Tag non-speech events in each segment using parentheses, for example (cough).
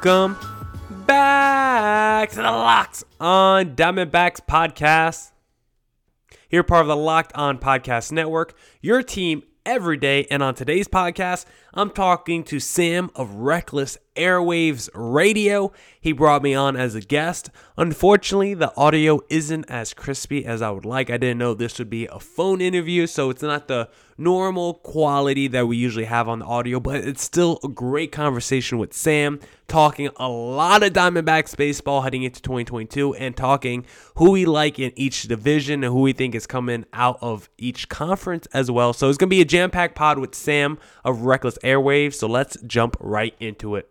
Welcome back to the Locked On Diamondbacks podcast. Here, part of the Locked On Podcast Network, your team every day. And on today's podcast, I'm talking to Sam of Reckless Airwaves Radio. He brought me on as a guest. Unfortunately, the audio isn't as crispy as I would like. I didn't know this would be a phone interview, so it's not the normal quality that we usually have on the audio, but it's still a great conversation with Sam, talking a lot of Diamondbacks baseball heading into 2022 and talking who we like in each division and who we think is coming out of each conference as well. So it's going to be a jam packed pod with Sam of Reckless Airwaves. So let's jump right into it.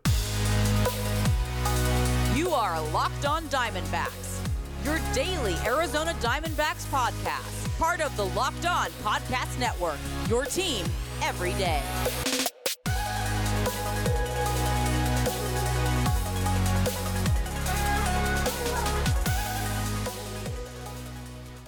You are Locked On Diamondbacks, your daily Arizona Diamondbacks podcast, part of the Locked On Podcast Network, your team every day.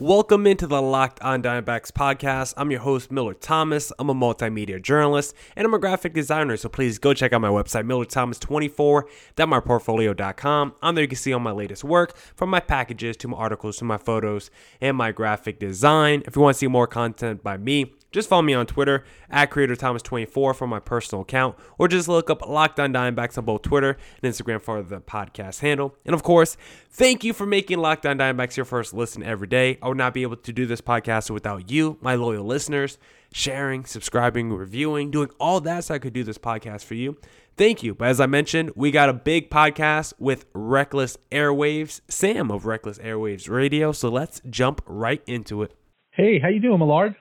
Welcome into the Locked On Diamondbacks podcast. I'm your host, Miller Thomas. I'm a multimedia journalist and I'm a graphic designer, so please go check out my website, millerthomas24.myportfolio.com. On there, you can see all my latest work from my packages to my articles to my photos and my graphic design. If you want to see more content by me, just follow me on Twitter at CreatorThomas24 for my personal account, or just look up Locked On Diamondbacks on both Twitter and Instagram for the podcast handle. And of course, thank you for making Locked On Diamondbacks your first listen every day. I would not be able to do this podcast without you, my loyal listeners, sharing, subscribing, reviewing, doing all that so I could do this podcast for you. Thank you. But as I mentioned, we got a big podcast with Reckless Airwaves, Sam of Reckless Airwaves Radio. So let's jump right into it. Hey, how you doing, Millard?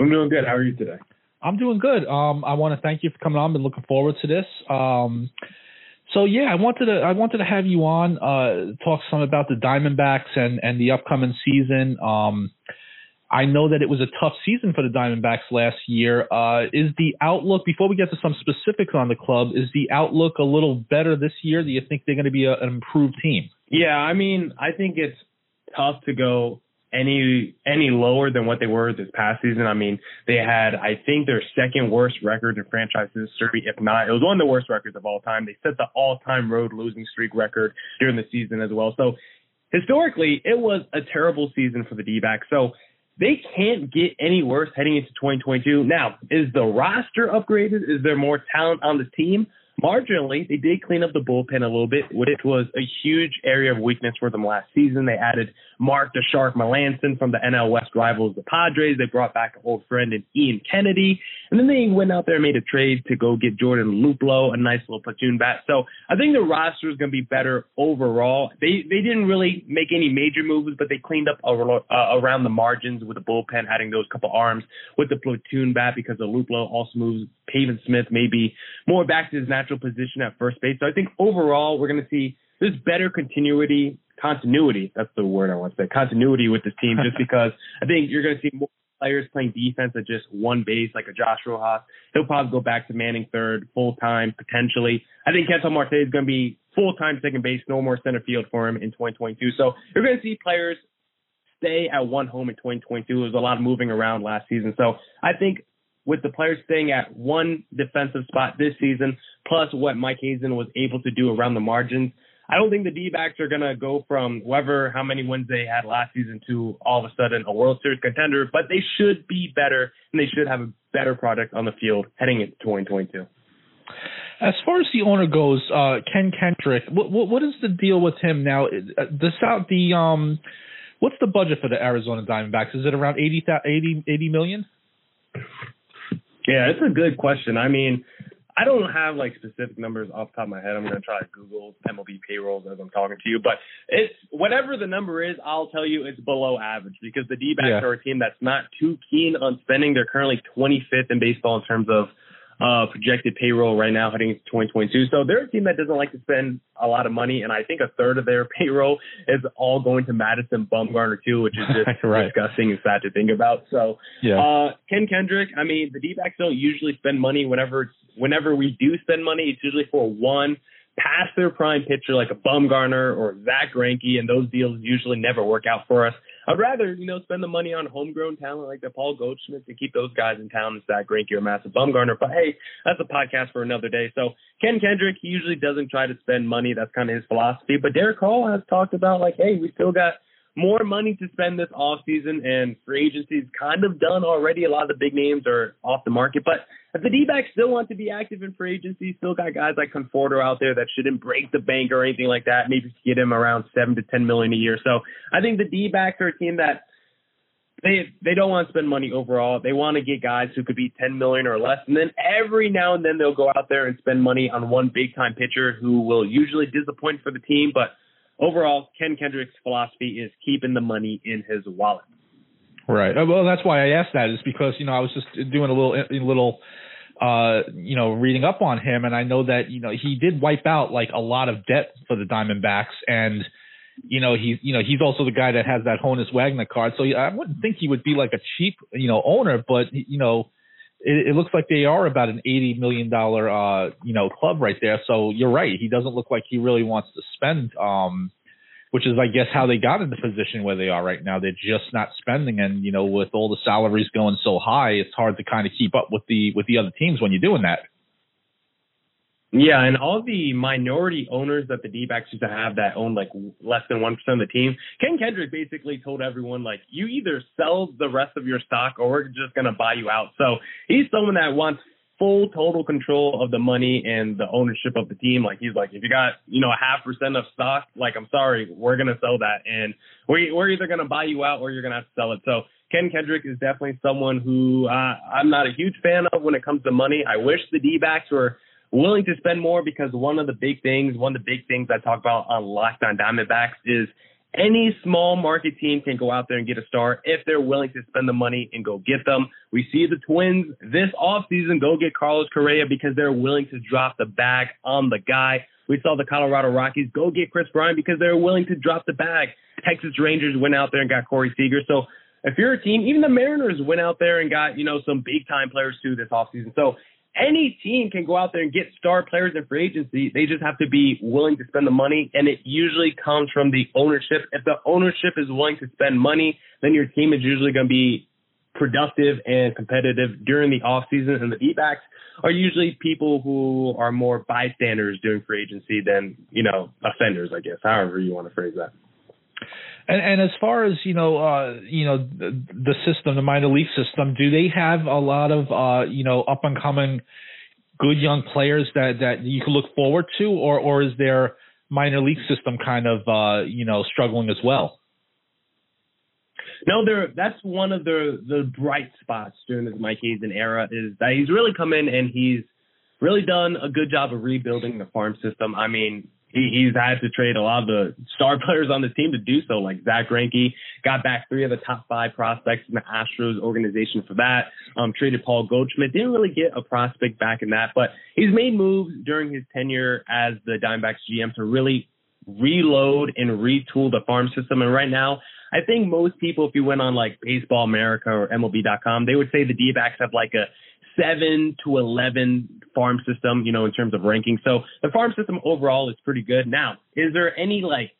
I'm doing good. How are you today? I'm doing good. Um, I want to thank you for coming on. Been looking forward to this. Um, so yeah, I wanted to I wanted to have you on uh, talk some about the Diamondbacks and and the upcoming season. Um, I know that it was a tough season for the Diamondbacks last year. Uh, is the outlook before we get to some specifics on the club? Is the outlook a little better this year? Do you think they're going to be a, an improved team? Yeah, I mean, I think it's tough to go any any lower than what they were this past season. I mean, they had I think their second worst record in franchise history, if not, it was one of the worst records of all time. They set the all-time road losing streak record during the season as well. So historically, it was a terrible season for the D-backs. So they can't get any worse heading into 2022. Now, is the roster upgraded? Is there more talent on the team? Marginally, they did clean up the bullpen a little bit, which was a huge area of weakness for them last season. They added Mark the Shark Melancon from the NL West rivals, the Padres. They brought back an old friend in Ian Kennedy. And then they went out there and made a trade to go get Jordan Luplow, a nice little platoon bat. So I think the roster is going to be better overall. They they didn't really make any major moves, but they cleaned up uh, around the margins with the bullpen, adding those couple arms with the platoon bat because the Luplow also moves Pavin Smith maybe more back to his natural position at first base. So I think overall we're going to see this better continuity, continuity. That's the word I want to say. Continuity with this team, (laughs) just because I think you're going to see more players playing defense at just one base, like a Josh Rojas. He'll probably go back to manning third full time potentially. I think Ketel Marte is going to be full time second base, no more center field for him in 2022. So you're going to see players stay at one home in 2022. There was a lot of moving around last season. So I think with the players staying at one defensive spot this season, plus what Mike Hazen was able to do around the margins, I don't think the D backs are going to go from whoever, how many wins they had last season to all of a sudden a World Series contender, but they should be better and they should have a better product on the field heading into 2022. As far as the owner goes, uh, Ken Kendrick, what, what, what is the deal with him now? The South, the um, what's the budget for the Arizona Diamondbacks? Is it around 80, 80, 80 million? Yeah, it's a good question. I mean, I don't have like specific numbers off the top of my head. I'm gonna try to Google MLB payrolls as I'm talking to you, but it's whatever the number is. I'll tell you it's below average because the D-backs yeah. are a team that's not too keen on spending. They're currently 25th in baseball in terms of uh, projected payroll right now heading into 2022. So they're a team that doesn't like to spend a lot of money, and I think a third of their (laughs) payroll is all going to Madison Bumgarner too, which is just (laughs) right. disgusting and sad to think about. So yeah. uh, Ken Kendrick, I mean, the D-backs don't usually spend money whenever it's, whenever we do spend money, it's usually for one past their prime pitcher like a Bumgarner or Zack Greinke, and those deals usually never work out for us. I'd rather, you know, spend the money on homegrown talent like the Paul Goldschmidt to keep those guys in town instead of Greinke or Massive Bumgarner. But hey, that's a podcast for another day. So Ken Kendrick, he usually doesn't try to spend money. That's kind of his philosophy. But Derrick Hall has talked about like, hey, we still got more money to spend this off season and free agency is kind of done already. A lot of the big names are off the market, but if the D-backs still want to be active in free agency, still got guys like Conforto out there that shouldn't break the bank or anything like that. Maybe get him around seven to ten million a year. So I think the D-backs are a team that they they don't want to spend money overall. They want to get guys who could be 10 million or less, and then every now and then they'll go out there and spend money on one big time pitcher who will usually disappoint for the team, but overall, Ken Kendrick's philosophy is keeping the money in his wallet. Right. Uh, well, that's why I asked that is because you know I was just doing a little a little uh you know reading up on him and I know that you know he did wipe out like a lot of debt for the Diamondbacks and you know he's you know he's also the guy that has that Honus Wagner card so I wouldn't think he would be like a cheap you know owner but you know it, it looks like they are about an 80 million dollar uh you know club right there so you're right he doesn't look like he really wants to spend um which is I guess how they got in the position where they are right now. They're just not spending, and you know, with all the salaries going so high, it's hard to kind of keep up with the with the other teams when you're doing that. Yeah, and all the minority owners that the D-backs used to have that own like less than one percent of the team, Ken Kendrick basically told everyone like, you either sell the rest of your stock or we're just gonna buy you out. So he's someone that wants full total control of the money and the ownership of the team. Like he's like, if you got, you know, a half percent of stock, like I'm sorry, we're gonna sell that and we we're either gonna buy you out or you're gonna have to sell it. So Ken Kendrick is definitely someone who uh, I'm not a huge fan of when it comes to money. I wish the D backs were willing to spend more because one of the big things, one of the big things I talk about on Locked On Diamondbacks is any small market team can go out there and get a star if they're willing to spend the money and go get them. We see the Twins this offseason go get Carlos Correa because they're willing to drop the bag on the guy. We saw the Colorado Rockies go get Kris Bryant because they're willing to drop the bag. Texas Rangers went out there and got Corey Seager. So if you're a team, even the Mariners went out there and got, you know, some big time players too this offseason. So any team can go out there and get star players in free agency. They just have to be willing to spend the money, and it usually comes from the ownership. If the ownership is willing to spend money, then your team is usually going to be productive and competitive during the off season. And the D-backs are usually people who are more bystanders during free agency than you know offenders, I guess, however you want to phrase that. And, and as far as you know, uh, you know the, the system, the minor league system, do they have a lot of uh, you know up and coming good young players that that you can look forward to, or or is their minor league system kind of uh, you know struggling as well? No, there. That's one of the the bright spots during this Mike Hazen era is that he's really come in and he's really done a good job of rebuilding the farm system. I mean, he, he's had to trade a lot of the star (laughs) players on the team to do so, like Zack Greinke got back three of the top five prospects in the Astros organization for that. Um, traded Paul Goldschmidt, didn't really get a prospect back in that, but he's made moves during his tenure as the Diamondbacks GM to really reload and retool the farm system. And right now, I think most people, if you went on like Baseball America or MLB.com, they would say the D-backs have like a seven to 11 farm system, you know, in terms of ranking. So the farm system overall is pretty good. Now, is there any like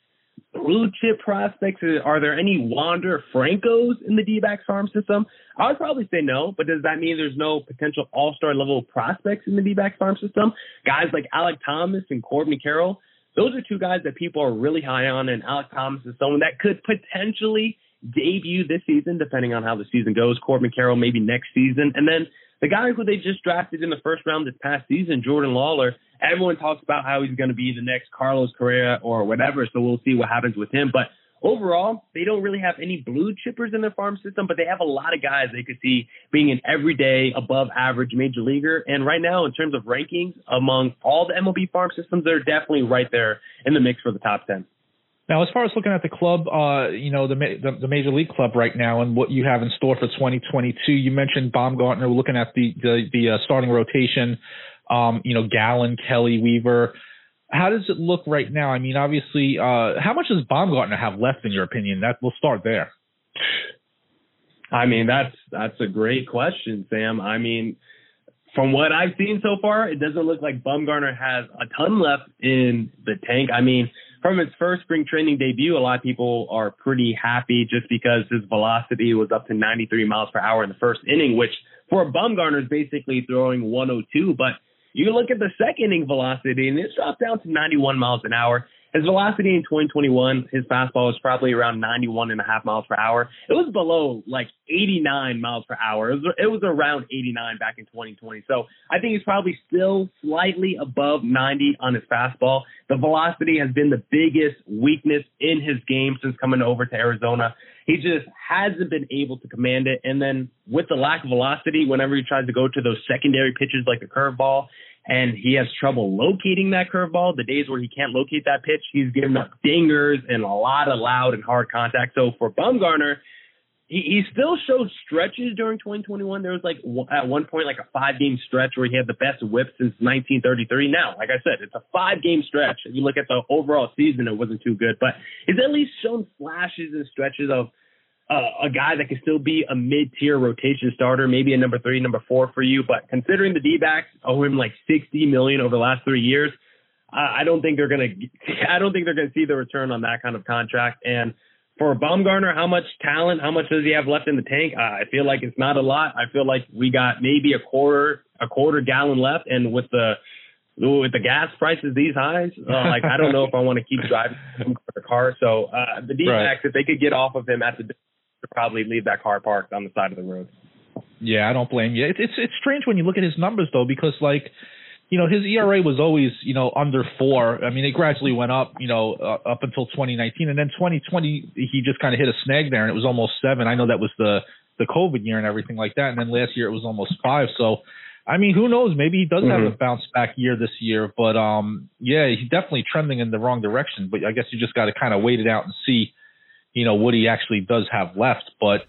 blue chip prospects? Are there any Wander Francos in the D backs farm system? I would probably say no, but does that mean there's no potential all star level prospects in the D backs farm system? Guys like Alek Thomas and Corbin Carroll, those are two guys that people are really high on, and Alek Thomas is someone that could potentially debut this season, depending on how the season goes. Corbin Carroll maybe next season, and then the guy who they just drafted in the first round this past season, Jordan Lawlar, everyone talks about how he's going to be the next Carlos Correa or whatever. So we'll see what happens with him. But overall, they don't really have any blue chippers in their farm system, but they have a lot of guys they could see being an everyday above average major leaguer. And right now, in terms of rankings among all the MLB farm systems, they're definitely right there in the mix for the top 10. Now, as far as looking at the club, uh, you know, the, the, the major league club right now and what you have in store for 2022, you mentioned Bumgarner. looking at the the, the uh, starting rotation. Um, you know, Gallen, Kelly, Weaver. How does it look right now? I mean, obviously, uh, how much does Baumgartner have left, in your opinion? That we'll start there. I mean, that's that's a great question, Sam. I mean, from what I've seen so far, it doesn't look like Bumgarner has a ton left in the tank. I mean, from his first spring training debut, a lot of people are pretty happy just because his velocity was up to 93 miles per hour in the first inning, which for a Bumgarner is basically throwing 102. But you look at the second inning velocity and it's dropped down to 91 miles an hour. His velocity in 2021, his fastball was probably around 91 and a half miles per hour. It was below like 89 miles per hour. It was, it was around 89 back in 2020. So I think he's probably still slightly above 90 on his fastball. The velocity has been the biggest weakness in his game since coming over to Arizona. He just hasn't been able to command it. And then with the lack of velocity, whenever he tries to go to those secondary pitches like the curveball, and he has trouble locating that curveball. The days where he can't locate that pitch, he's giving up dingers and a lot of loud and hard contact. So for Bumgarner, he, he still showed stretches during 2021. There was like at one point like a five game stretch where he had the best whip since 1933. Now, like I said, it's a five game stretch. If you look at the overall season, it wasn't too good, but he's at least shown flashes and stretches of uh, a guy that could still be a mid-tier rotation starter, maybe a number three, number four for you. But considering the D-backs owe him like 60 million over the last three years, I don't think they're gonna. (laughs) I don't think they're gonna see the return on that kind of contract. And for Bumgarner, how much talent, how much does he have left in the tank? Uh, I feel like it's not a lot. I feel like we got maybe a quarter, a quarter gallon left, and with the with the gas prices these highs, uh, like I don't know if I want to keep driving (laughs) the car. So uh, the D-backs, right. if they could get off of him at the to probably leave that car parked on the side of the road. Yeah, I don't blame you. It's it's it's strange when you look at his numbers though, because like, you know, his ERA was always you know under four. I mean, it gradually went up, you know, uh, up until 2019, and then 2020 he just kind of hit a snag there, and it was almost seven. I know that was the the COVID year and everything like that, and then last year it was almost five. So. I mean, who knows? Maybe he does mm-hmm. have a bounce back year this year, but um, yeah, he's definitely trending in the wrong direction. But I guess you just got to kind of wait it out and see you know what he actually does have left. But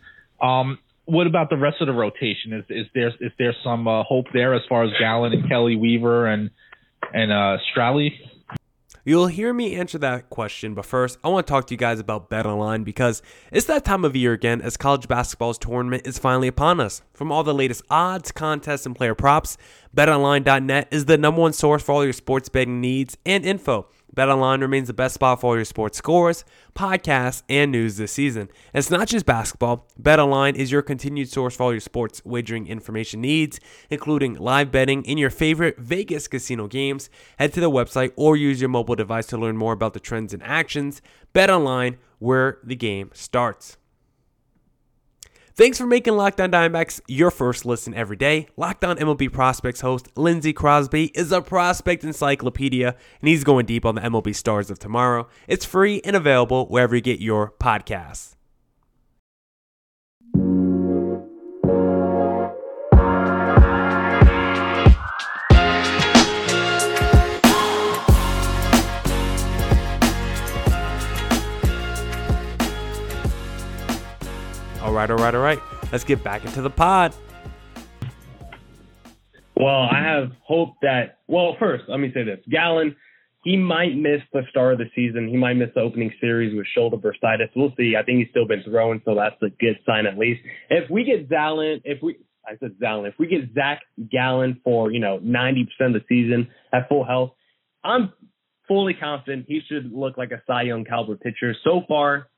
um, what about the rest of the rotation? Is is there is there some uh, hope there as far as Gallen and Kelly Weaver and and uh, Straily? You'll hear me answer that question, but first, I want to talk to you guys about BetOnline because it's that time of year again as college basketball's tournament is finally upon us. From all the latest odds, contests, and player props, BetOnline.net is the number one source for all your sports betting needs and info. BetOnline remains the best spot for all your sports scores, podcasts, and news this season. And it's not just basketball. BetOnline is your continued source for all your sports wagering information needs, including live betting in your favorite Vegas casino games. Head to the website or use your mobile device to learn more about the trends and actions. BetOnline, where the game starts. Thanks for making Locked On Diamondbacks your first listen every day. Locked On MLB Prospects host Lindsey Crosby is a prospect encyclopedia, and he's going deep on the MLB stars of tomorrow. It's free and available wherever you get your podcasts. Right, all right, all right. Let's get back into the pod. Well, I have hope that. Well, first, let me say this: Gallen, he might miss the start of the season. He might miss the opening series with shoulder bursitis. We'll see. I think he's still been throwing, so that's a good sign at least. If we get Zallen, if we I said Zallen, if we get Zac Gallen for you know 90% of the season at full health, I'm fully confident he should look like a Cy Young caliber pitcher. So far,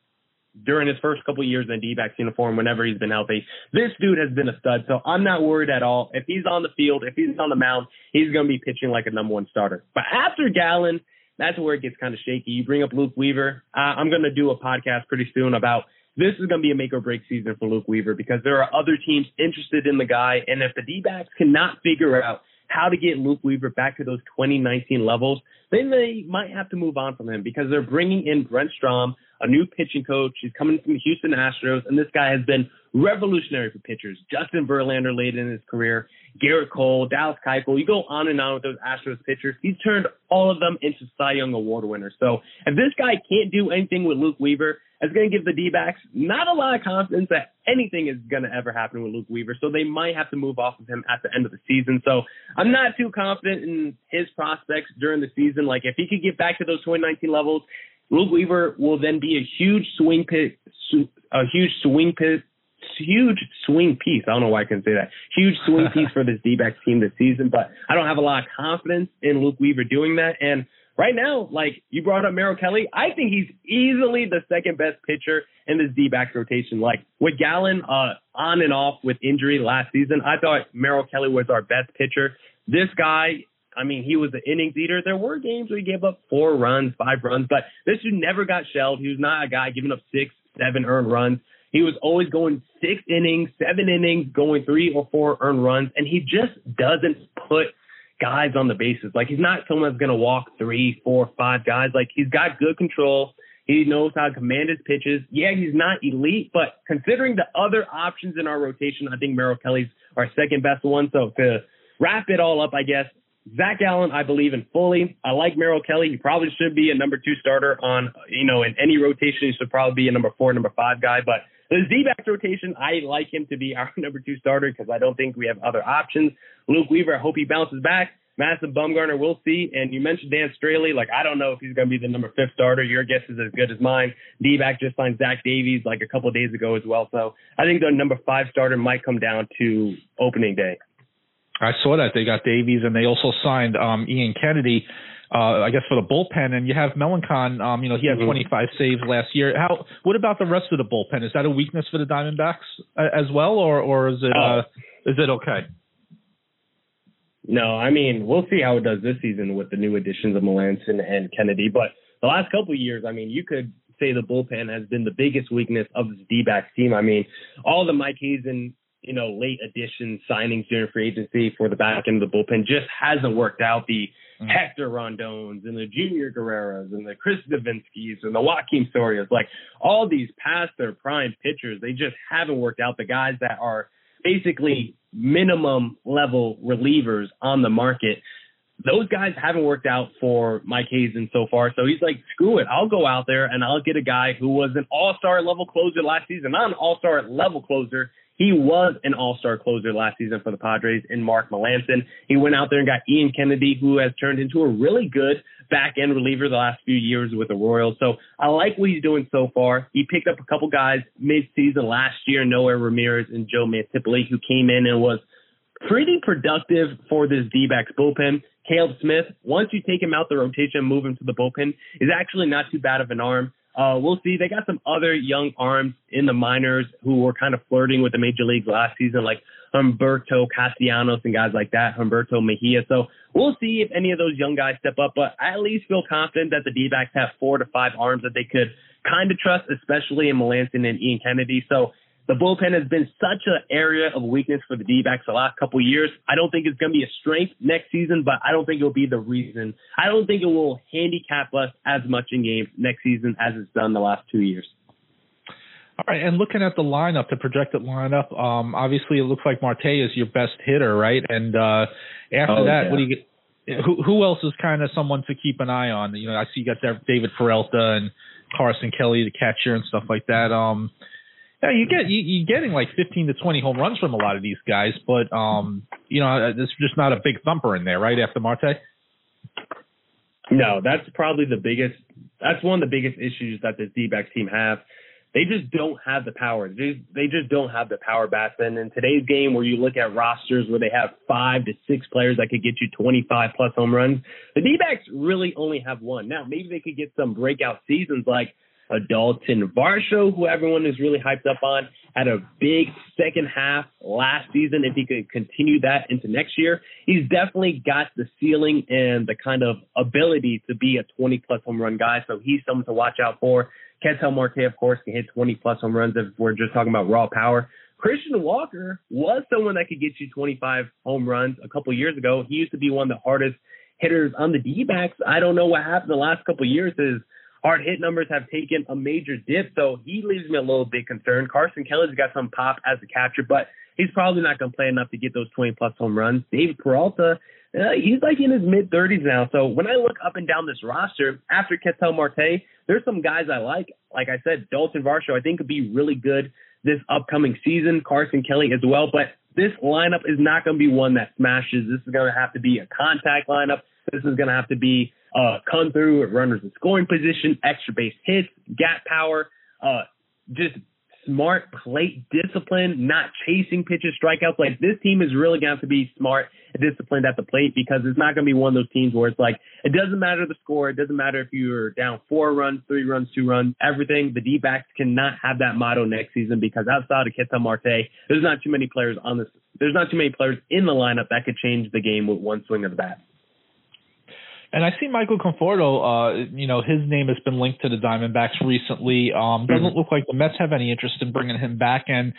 during his first couple years in the D-backs uniform, whenever he's been healthy. This dude has been a stud, so I'm not worried at all. If he's on the field, if he's on the mound, he's going to be pitching like a number one starter. But after Gallen, that's where it gets kind of shaky. You bring up Luke Weaver. Uh, I'm going to do a podcast pretty soon about this is going to be a make or break season for Luke Weaver because there are other teams interested in the guy. And if the D-backs cannot figure out how to get Luke Weaver back to those 2019 levels, then they might have to move on from him because they're bringing in Brent Strom, a new pitching coach. He's coming from the Houston Astros, and this guy has been revolutionary for pitchers. Justin Verlander late in his career, Gerrit Cole, Dallas Keuchel. You go on and on with those Astros pitchers. He's turned all of them into Cy Young Award winners. So if this guy can't do anything with Luke Weaver, it's going to give the D-backs not a lot of confidence that anything is going to ever happen with Luke Weaver. So they might have to move off of him at the end of the season. So I'm not too confident in his prospects during the season. Like if he could get back to those 2019 levels, Luke Weaver will then be a huge swing pit, a huge swing pit, huge swing piece. I don't know why I can say that. Huge swing piece (laughs) for this D-backs team this season, but I don't have a lot of confidence in Luke Weaver doing that. And right now, like you brought up Merrill Kelly, I think he's easily the second best pitcher in this D back rotation. Like with Gallen uh, on and off with injury last season, I thought Merrill Kelly was our best pitcher. This guy, I mean, he was an innings eater. There were games where he gave up four runs, five runs, but this dude never got shelled. He was not a guy giving up six, seven earned runs. He was always going six innings, seven innings, going three or four earned runs, and he just doesn't put guys on the bases. Like he's not someone that's going to walk three, four, five guys. Like he's got good control. He knows how to command his pitches. Yeah, he's not elite, but considering the other options in our rotation, I think Merrill Kelly's our second best one. So to wrap it all up, I guess Zac Gallen, I believe in fully. I like Merrill Kelly. He probably should be a number two starter on, you know, in any rotation. He should probably be a number four, number five guy. But the Z-back rotation, I like him to be our (laughs) number two starter because I don't think we have other options. Luke Weaver, I hope he bounces back. Madison Bumgarner, we'll see. And you mentioned Dan Straily. Like, I don't know if he's going to be the number fifth starter. Your guess is as good as mine. D-back just signed Zach Davies like a couple days ago as well. So I think the number five starter might come down to opening day. I saw that they got Davies and they also signed um, Ian Kennedy uh, I guess for the bullpen, and you have Melancon. Um, you know, he had mm-hmm. 25 saves last year. How? What about the rest of the bullpen? Is that a weakness for the Diamondbacks uh, as well, or or is it uh, is it okay? No, I mean we'll see how it does this season with the new additions of Melancon and Kennedy. But the last couple of years, I mean, you could say the bullpen has been the biggest weakness of this D-backs team. I mean, all the Mike Hazen you know, late addition signings during free agency for the back end of the bullpen just hasn't worked out. The mm. Hector Rondones and the Junior Guerreras and the Chris Devenskis and the Joaquin Sorias, like all these past their prime pitchers, they just haven't worked out. The guys that are basically minimum level relievers on the market. Those guys haven't worked out for Mike Hazen so far. So he's like, screw it. I'll go out there and I'll get a guy who was an all star level closer last season, not an all star level closer he was an all-star closer last season for the Padres in Mark Melancon. He went out there and got Ian Kennedy, who has turned into a really good back-end reliever the last few years with the Royals. So I like what he's doing so far. He picked up a couple guys mid-season last year, Noé Ramirez and Joe Mantiply, who came in and was pretty productive for this D-backs bullpen. Caleb Smith, once you take him out the rotation and move him to the bullpen, is actually not too bad of an arm. Uh, we'll see. They got some other young arms in the minors who were kind of flirting with the major leagues last season, like Humberto Castellanos and guys like that, Humberto Mejia. So we'll see if any of those young guys step up, but I at least feel confident that the D-backs have four to five arms that they could kind of trust, especially in Melancon and Ian Kennedy. So the bullpen has been such an area of weakness for the D-backs the last couple of years. I don't think it's going to be a strength next season, but I don't think it'll be the reason. I don't think it will handicap us as much in games next season as it's done the last two years. All right, and looking at the lineup, the projected lineup, um, obviously it looks like Marte is your best hitter, right? And uh, after oh, that, yeah. what do you get? Who, who else is kind of someone to keep an eye on? You know, I see you got David Peralta and Carson Kelly, the catcher, and stuff like that. Um, yeah, you get you, you're getting like 15 to 20 home runs from a lot of these guys, but um, you know, there's just not a big thumper in there, right? After Marte. No, that's probably the biggest. That's one of the biggest issues that this D-backs team have. They just don't have the power. They, they just don't have the power bats. And in today's game, where you look at rosters where they have five to six players that could get you 25 plus home runs, the D-backs really only have one. Now, maybe they could get some breakout seasons like a Dalton Varsho, who everyone is really hyped up on, had a big second half last season. If he could continue that into next year, he's definitely got the ceiling and the kind of ability to be a 20 plus home run guy. So he's someone to watch out for. Ketel Marte, of course, can hit 20 plus home runs if we're just talking about raw power. Christian Walker was someone that could get you 25 home runs a couple years ago. He used to be one of the hardest hitters on the D-backs. I don't know what happened the last couple years is hard hit numbers have taken a major dip, so he leaves me a little bit concerned. Carson Kelly's got some pop as a catcher, but he's probably not going to play enough to get those 20 plus home runs. David Peralta, uh, he's like in his mid 30s now. So when I look up and down this roster after Ketel Marte, there's some guys I like. Like I said, Dalton Varsho, I think could be really good this upcoming season. Carson Kelly as well, but this lineup is not going to be one that smashes. This is going to have to be a contact lineup. This is going to have to be uh, come through at runners in scoring position, extra base hits, gap power, uh, just smart plate discipline, not chasing pitches, strikeouts. Like this team is really going to have to be smart and disciplined at the plate because it's not going to be one of those teams where it's like it doesn't matter the score, it doesn't matter if you're down four runs, three runs, two runs, everything. The D-backs cannot have that motto next season because outside of Ketel Marte, there's not too many players on this. There's not too many players in the lineup that could change the game with one swing of the bat. And I see Michael Conforto, uh, you know, his name has been linked to the Diamondbacks recently. Um, doesn't mm-hmm. look like the Mets have any interest in bringing him back. And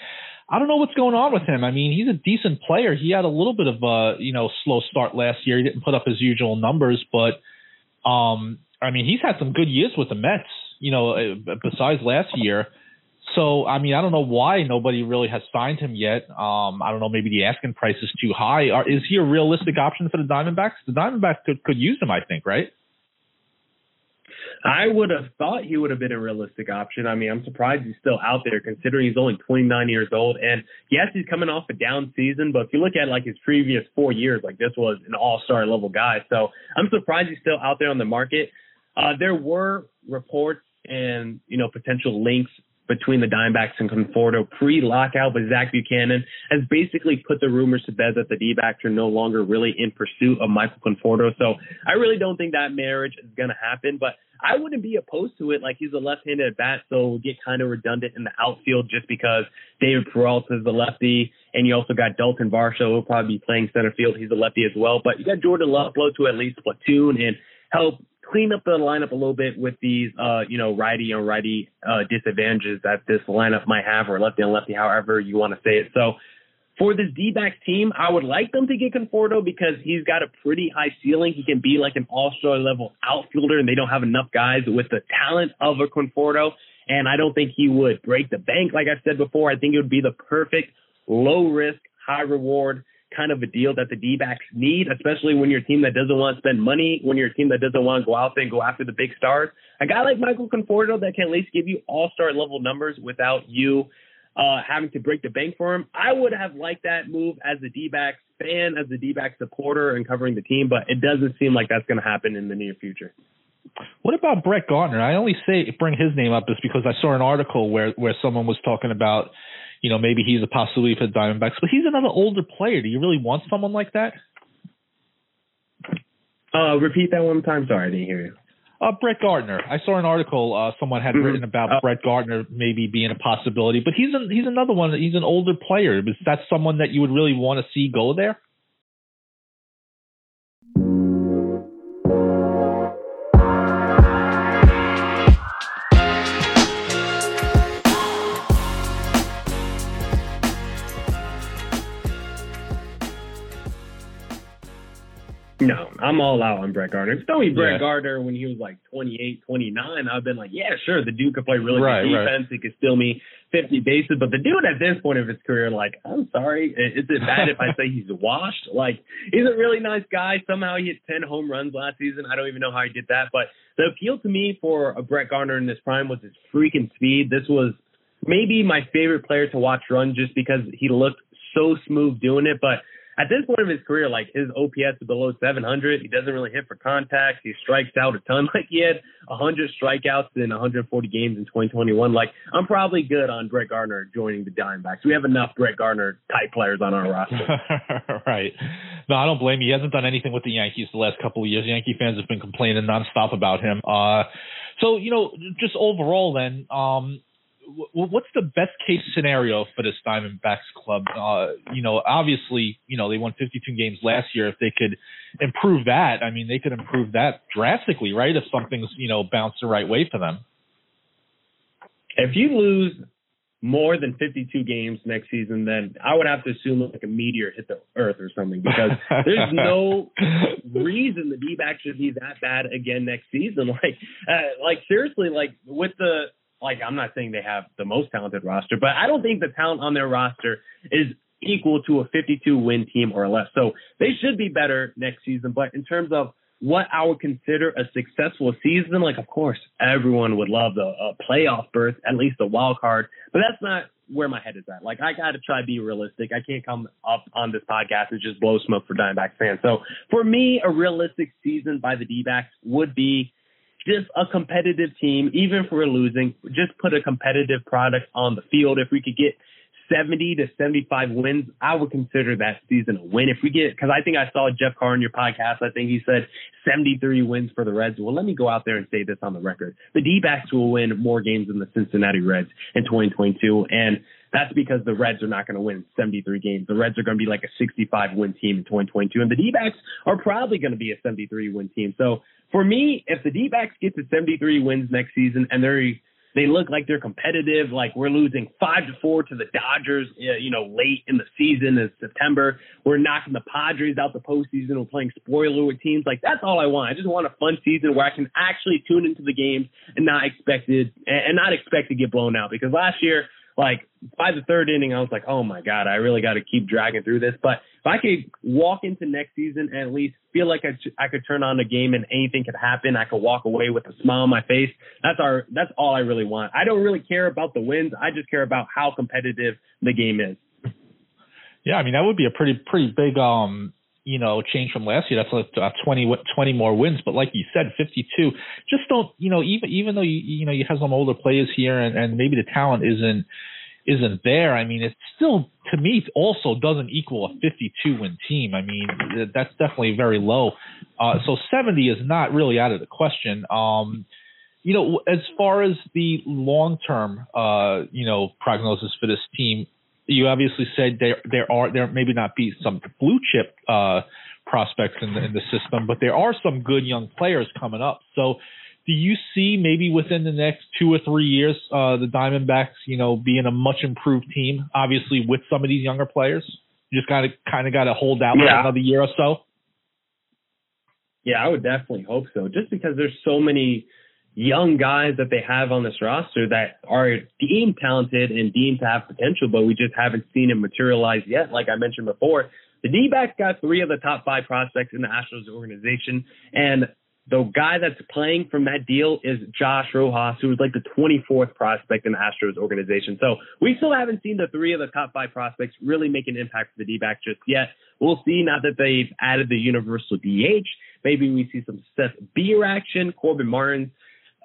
I don't know what's going on with him. I mean, he's a decent player. He had a little bit of a, you know, slow start last year. He didn't put up his usual numbers, but, um, I mean, he's had some good years with the Mets, you know, uh, besides last year. So I mean, I don't know why nobody really has signed him yet. Um, I don't know, maybe the asking price is too high. Are, is he a realistic option for the Diamondbacks? The Diamondbacks could could use him, I think, right? I would have thought he would have been a realistic option. I mean, I'm surprised he's still out there considering he's only 29 years old. And yes, he's coming off a down season, but if you look at like his previous four years, like this was an all-star level guy. So I'm surprised he's still out there on the market. Uh, there were reports and you know potential links between the Dimebacks and Conforto pre-lockout, but Zach Buchanan has basically put the rumors to bed that the D-backs are no longer really in pursuit of Michael Conforto. So I really don't think that marriage is going to happen, but I wouldn't be opposed to it. Like he's a left-handed bat, so it'll get kind of redundant in the outfield just because David Peralta is the lefty, and you also got Dalton Varsho who'll probably be playing center field. He's a lefty as well, but you got Jordan Luplow to at least platoon and help clean up the lineup a little bit with these, uh, you know, righty and righty uh, disadvantages that this lineup might have, or lefty and lefty, however you want to say it. So for this D-backs team, I would like them to get Conforto because he's got a pretty high ceiling. He can be like an all-star level outfielder, and they don't have enough guys with the talent of a Conforto. And I don't think he would break the bank, like I said before. I think it would be the perfect low risk, high reward kind of a deal that the D backs need, especially when you're a team that doesn't want to spend money, when you're a team that doesn't want to go out there and go after the big stars. A guy like Michael Conforto that can at least give you all star level numbers without you uh, having to break the bank for him. I would have liked that move as a D backs fan, as a D backs supporter and covering the team, but it doesn't seem like that's going to happen in the near future. What about Brett Gardner? I only say bring his name up just because I saw an article where where someone was talking about you know, maybe he's a possibility for the Diamondbacks, but he's another older player. Do you really want someone like that? Uh, repeat that one time. Sorry, I didn't hear you. Uh, Brett Gardner. I saw an article uh, someone had mm-hmm. written about uh, Brett Gardner maybe being a possibility, but he's a, he's another one. He's an older player. Is that someone that you would really want to see go there? No, I'm all out on Brett Gardner. If told me Brett yeah. Gardner when he was like 28, 29, I've been like, yeah, sure, the dude could play really right, good defense. Right. He could steal me 50 bases. But the dude at this point of his career, like, I'm sorry, is it bad if I (laughs) say he's washed? Like, he's a really nice guy. Somehow he hit 10 home runs last season. I don't even know how he did that. But the appeal to me for a Brett Gardner in this prime was his freaking speed. This was maybe my favorite player to watch run just because he looked so smooth doing it. But at this point of his career, like his OPS is below 700. He doesn't really hit for contact. He strikes out a ton. (laughs) Like he had 100 strikeouts in 140 games in 2021. Like I'm probably good on Brett Gardner joining the Diamondbacks. We have enough Brett Gardner type players on our roster. (laughs) right. No, I don't blame you. He hasn't done anything with the Yankees the last couple of years. Yankee fans have been complaining nonstop about him. Uh, so you know, just overall, then, um, what's the best case scenario for this Diamondbacks club? Uh, you know, obviously, you know they won 52 games last year. If they could improve that, I mean, they could improve that drastically, right? If something's you know bounced the right way for them. If you lose more than 52 games next season, then I would have to assume like a meteor hit the earth or something because (laughs) there's no reason the D-backs should be that bad again next season. (laughs) Like, uh, like seriously, like with the like I'm not saying they have the most talented roster, but I don't think the talent on their roster is equal to a 52 win team or less. So they should be better next season. But in terms of what I would consider a successful season, like of course everyone would love the uh, playoff berth, at least a wild card, but that's not where my head is at. Like I got to try to be realistic. I can't come up on this podcast and just blow smoke for Diamondbacks fans. So for me, a realistic season by the D-backs would be just a competitive team, even if we're losing, just put a competitive product on the field. If we could get 70 to 75 wins, I would consider that season a win. If we get, because I think I saw Jeff Carr on your podcast, I think he said 73 wins for the Reds. Well, let me go out there and say this on the record. The D backs will win more games than the Cincinnati Reds in 2022. And that's because the Reds are not going to win 73 games. The Reds are going to be like a 65 win team in 2022. And the D backs are probably going to be a 73 win team. So for me, if the D backs get to 73 wins next season and they're they look like they're competitive. Like we're losing five to four to the Dodgers, you know, late in the season in September. We're knocking the Padres out the postseason. We're playing spoiler with teams. Like that's all I want. I just want a fun season where I can actually tune into the games and not expected and not expect to get blown out. Because last year like by the third inning, I was like, oh my God, I really got to keep dragging through this. But if I could walk into next season and at least feel like I, I could turn on the game and anything could happen, I could walk away with a smile on my face. That's our, that's all I really want. I don't really care about the wins. I just care about how competitive the game is. Yeah, I mean that would be a pretty pretty big um you know, change from last year. That's like uh, 20, 20 more wins. But like you said, 52. Just don't, you know, even even though you you know you have some older players here and, and maybe the talent isn't isn't there. I mean, it still to me also doesn't equal a 52 win team. I mean, that's definitely very low. Uh, so 70 is not really out of the question. Um, you know, as far as the long term, uh, you know, prognosis for this team, you obviously said there there are there maybe not be some blue chip uh, prospects in the in the system, but there are some good young players coming up. So, do you see maybe within the next two or three years uh, the Diamondbacks, you know, being a much improved team? Obviously, with some of these younger players, you just kind of kind of got to hold out yeah. another year or so. Yeah, I would definitely hope so. Just because there's so many young guys that they have on this roster that are deemed talented and deemed to have potential, but we just haven't seen it materialize yet. Like I mentioned before, the D-backs got three of the top five prospects in the Astros organization, and the guy that's playing from that deal is Josh Rojas, who is like the 24th prospect in the Astros organization. So we still haven't seen the three of the top five prospects really make an impact for the D-backs just yet. We'll see now that they've added the universal DH. Maybe we see some Seth Beer action. Corbin Martin's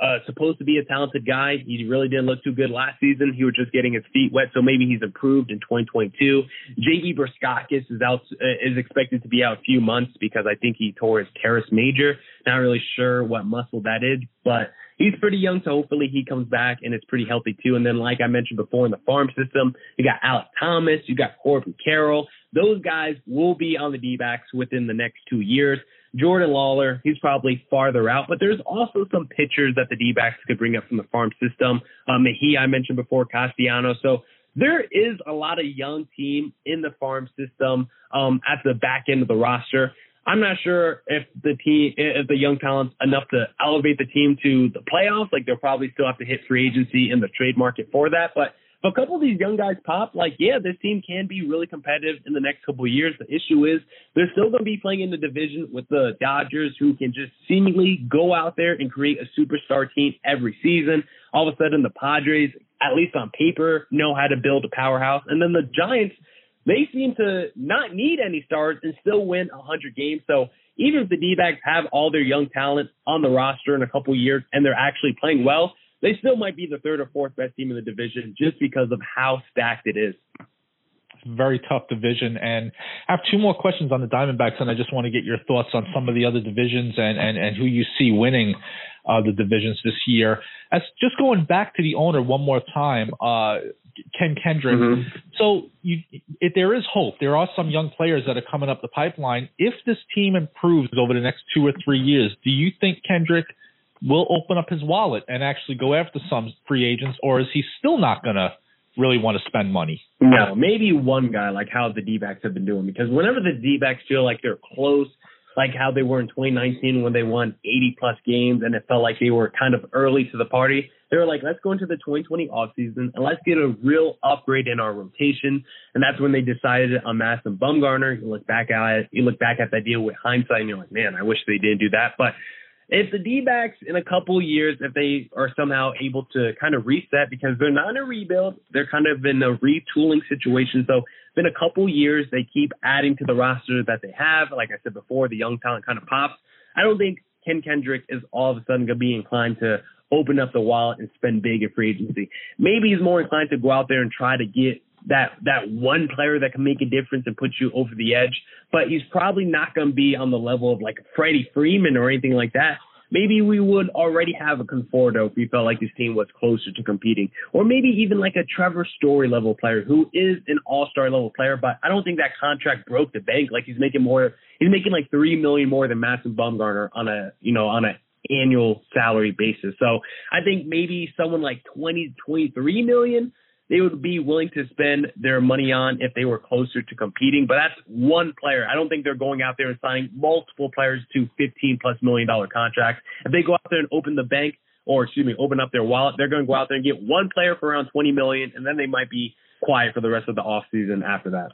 uh, supposed to be a talented guy. He really didn't look too good last season. He was just getting his feet wet, so maybe he's improved in 2022. JB Bukauskas is out uh, is expected to be out a few months because I think he tore his teres major. Not really sure what muscle that is, but he's pretty young, so hopefully he comes back and it's pretty healthy too. And then, like I mentioned before, in the farm system, you got Alek Thomas, you got Corbin Carroll. Those guys will be on the D backs within the next two years. Jordan Lawlar, he's probably farther out, but there's also some pitchers that the D-backs could bring up from the farm system. Um, he, I mentioned before, Castellanos. So there is a lot of young team in the farm system um, at the back end of the roster. I'm not sure if the team, if the young talent's enough to elevate the team to the playoffs. Like they'll probably still have to hit free agency in the trade market for that. But if a couple of these young guys pop, like, yeah, this team can be really competitive in the next couple of years. The issue is they're still going to be playing in the division with the Dodgers, who can just seemingly go out there and create a superstar team every season. All of a sudden, the Padres, at least on paper, know how to build a powerhouse. And then the Giants, they seem to not need any stars and still win 100 games. So even if the D-backs have all their young talent on the roster in a couple years and they're actually playing well, they still might be the third or fourth best team in the division just because of how stacked it is. Very tough division. And I have two more questions on the Diamondbacks, and I just want to get your thoughts on some of the other divisions and, and, and who you see winning uh, the divisions this year. As just going back to the owner one more time, uh, Ken Kendrick. Mm-hmm. So you, if there is hope, there are some young players that are coming up the pipeline. If this team improves over the next two or three years, do you think Kendrick – will open up his wallet and actually go after some free agents, or is he still not going to really want to spend money? No, maybe one guy like how the D backs have been doing because whenever the D backs feel like they're close, like how they were in 2019 when they won 80 plus games and it felt like they were kind of early to the party. They were like, let's go into the 2020 offseason and let's get a real upgrade in our rotation. And that's when they decided on Madison Bumgarner. You look back at it, you look back at that deal with hindsight and you're like, man, I wish they didn't do that. But if the D-backs in a couple years, if they are somehow able to kind of reset because they're not in a rebuild, they're kind of in a retooling situation. So been a couple years, they keep adding to the roster that they have. Like I said before, the young talent kind of pops. I don't think Ken Kendrick is all of a sudden going to be inclined to open up the wallet and spend big in free agency. Maybe he's more inclined to go out there and try to get that that one player that can make a difference and put you over the edge. But he's probably not going to be on the level of like Freddie Freeman or anything like that. Maybe we would already have a Conforto if we felt like this team was closer to competing, or maybe even like a Trevor Story level player who is an All Star level player. But I don't think that contract broke the bank. Like he's making more, he's making like three million more than Madison Bumgarner on a you know on a annual salary basis. So I think maybe someone like 20, 23 million they would be willing to spend their money on if they were closer to competing. But that's one player. I don't think they're going out there and signing multiple players to 15 plus million dollar contracts. If they go out there and open the bank, or excuse me, open up their wallet, they're going to go out there and get one player for around 20 million, and then they might be quiet for the rest of the off season after that.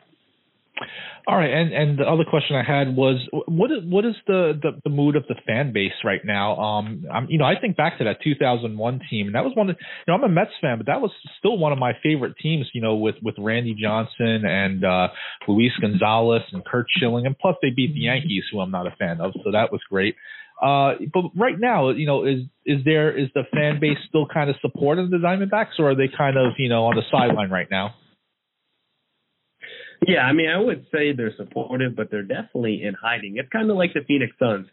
All right, and and the other question I had was what is what is the, the, the mood of the fan base right now? Um, I'm you know I think back to that 2001 team, and that was one of you know I'm a Mets fan, but that was still one of my favorite teams. You know with with Randy Johnson and uh, Luis Gonzalez and Curt Schilling, and plus they beat the Yankees, who I'm not a fan of, so that was great. Uh, but right now, you know, is is there is the fan base still kind of supporting the Diamondbacks, or are they kind of you know on the sideline right now? Yeah, I mean, I would say they're supportive, but they're definitely in hiding. It's kind of like the Phoenix Suns.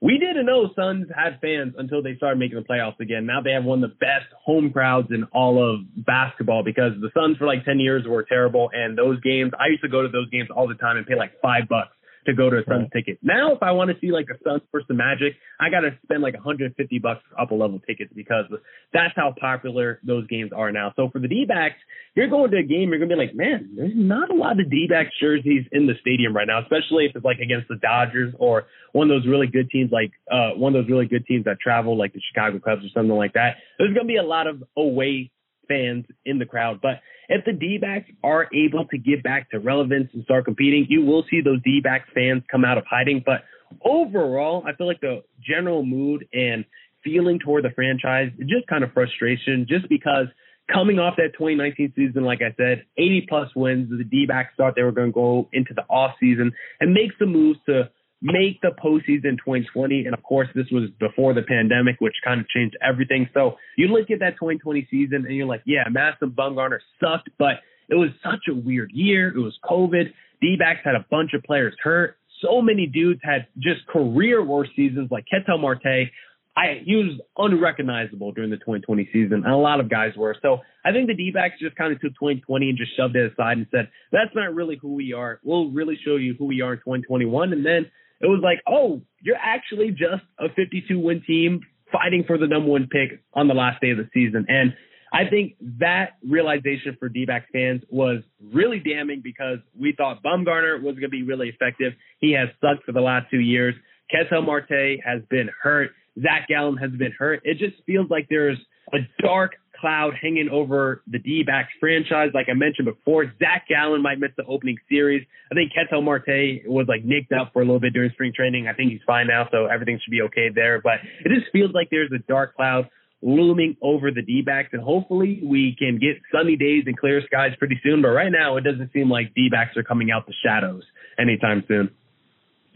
We didn't know Suns had fans until they started making the playoffs again. Now they have one of the best home crowds in all of basketball because the Suns for like 10 years were terrible. And those games, I used to go to those games all the time and pay like five bucks to go to a Suns right. ticket. Now, if I want to see like a Suns versus the Magic, I got to spend like 150 bucks for upper level tickets because that's how popular those games are now. So for the D-backs, you're going to a game, you're going to be like, man, there's not a lot of D-backs jerseys in the stadium right now, especially if it's like against the Dodgers or one of those really good teams like uh one of those really good teams that travel like the Chicago Cubs or something like that. There's going to be a lot of away fans in the crowd. But if the D backs are able to get back to relevance and start competing, you will see those D backs fans come out of hiding. But overall, I feel like the general mood and feeling toward the franchise is just kind of frustration, just because coming off that 2019 season, like I said, 80 plus wins, the D backs thought they were going to go into the off season and make some moves to make the postseason 2020. And of course, this was before the pandemic, which kind of changed everything. So you look at that 2020 season and you're like, yeah, Madison Bumgarner sucked, but it was such a weird year. It was COVID. D-backs had a bunch of players hurt. So many dudes had just career worst seasons like Ketel Marte. I he was unrecognizable during the 2020 season, and a lot of guys were. So I think the D-backs just kind of took 2020 and just shoved it aside and said, "That's not really who we are. We'll really show you who we are in 2021." And then it was like, oh, you're actually just a 52 win team fighting for the number one pick on the last day of the season. And I think that realization for d fans was really damning because we thought Bumgarner was going to be really effective. He has sucked for the last two years. Ketel Marte has been hurt. Zac Gallen has been hurt. It just feels like there's a dark cloud hanging over the D-backs franchise. Like I mentioned before, Zac Gallen might miss the opening series. I think Ketel Marte was like nicked up for a little bit during spring training. I think he's fine now, so everything should be okay there. But it just feels like there's a dark cloud looming over the D-backs, and hopefully we can get sunny days and clear skies pretty soon. But right now, it doesn't seem like D-backs are coming out the shadows anytime soon.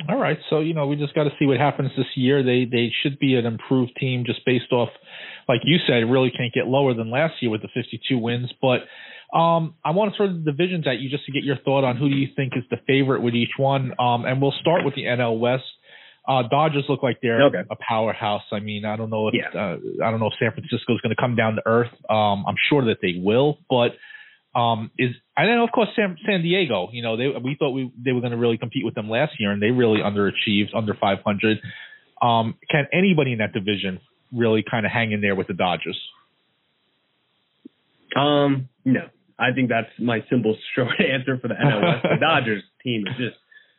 All right, so you know we just got to see what happens this year. They they should be an improved team just based off like you said, really can't get lower than last year with the 52 wins. But um, I want to throw the divisions at you just to get your thought on who do you think is the favorite with each one. Um, and we'll start with the NL West. Uh, Dodgers look like they're okay. a powerhouse. I mean, I don't know if yeah. uh, I don't know if San Francisco is going to come down to earth. Um, I'm sure that they will, but um, is I know of course San, San Diego. You know, they we thought we they were going to really compete with them last year, and they really underachieved, under 500. Um, can anybody in that division really kind of hang in there with the Dodgers? Um, no. I think that's my simple (laughs) short answer for the West. the Dodgers team is just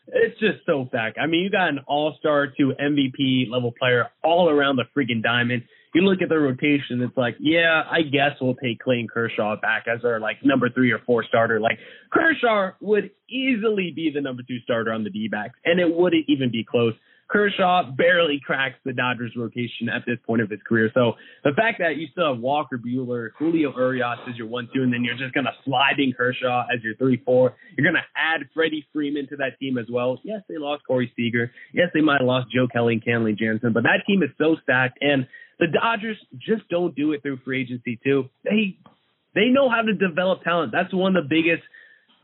it's just so stacked. I mean, you got an all-star to MVP level player all around the freaking diamond. You look at the rotation, it's like, yeah, I guess we'll take Clayton Kershaw back as our like number three or four starter. Like Kershaw would easily be the number two starter on the D-backs, and it wouldn't even be close. Kershaw barely cracks the Dodgers rotation at this point of his career. So the fact that you still have Walker Buehler, Julio Urias as your one two, and then you're just gonna slide in Kershaw as your three four. You're gonna add Freddie Freeman to that team as well. Yes, they lost Corey Seager. Yes, they might have lost Joe Kelly and Kenley Jansen, but that team is so stacked and the Dodgers just don't do it through free agency too. They they know how to develop talent. That's one of the biggest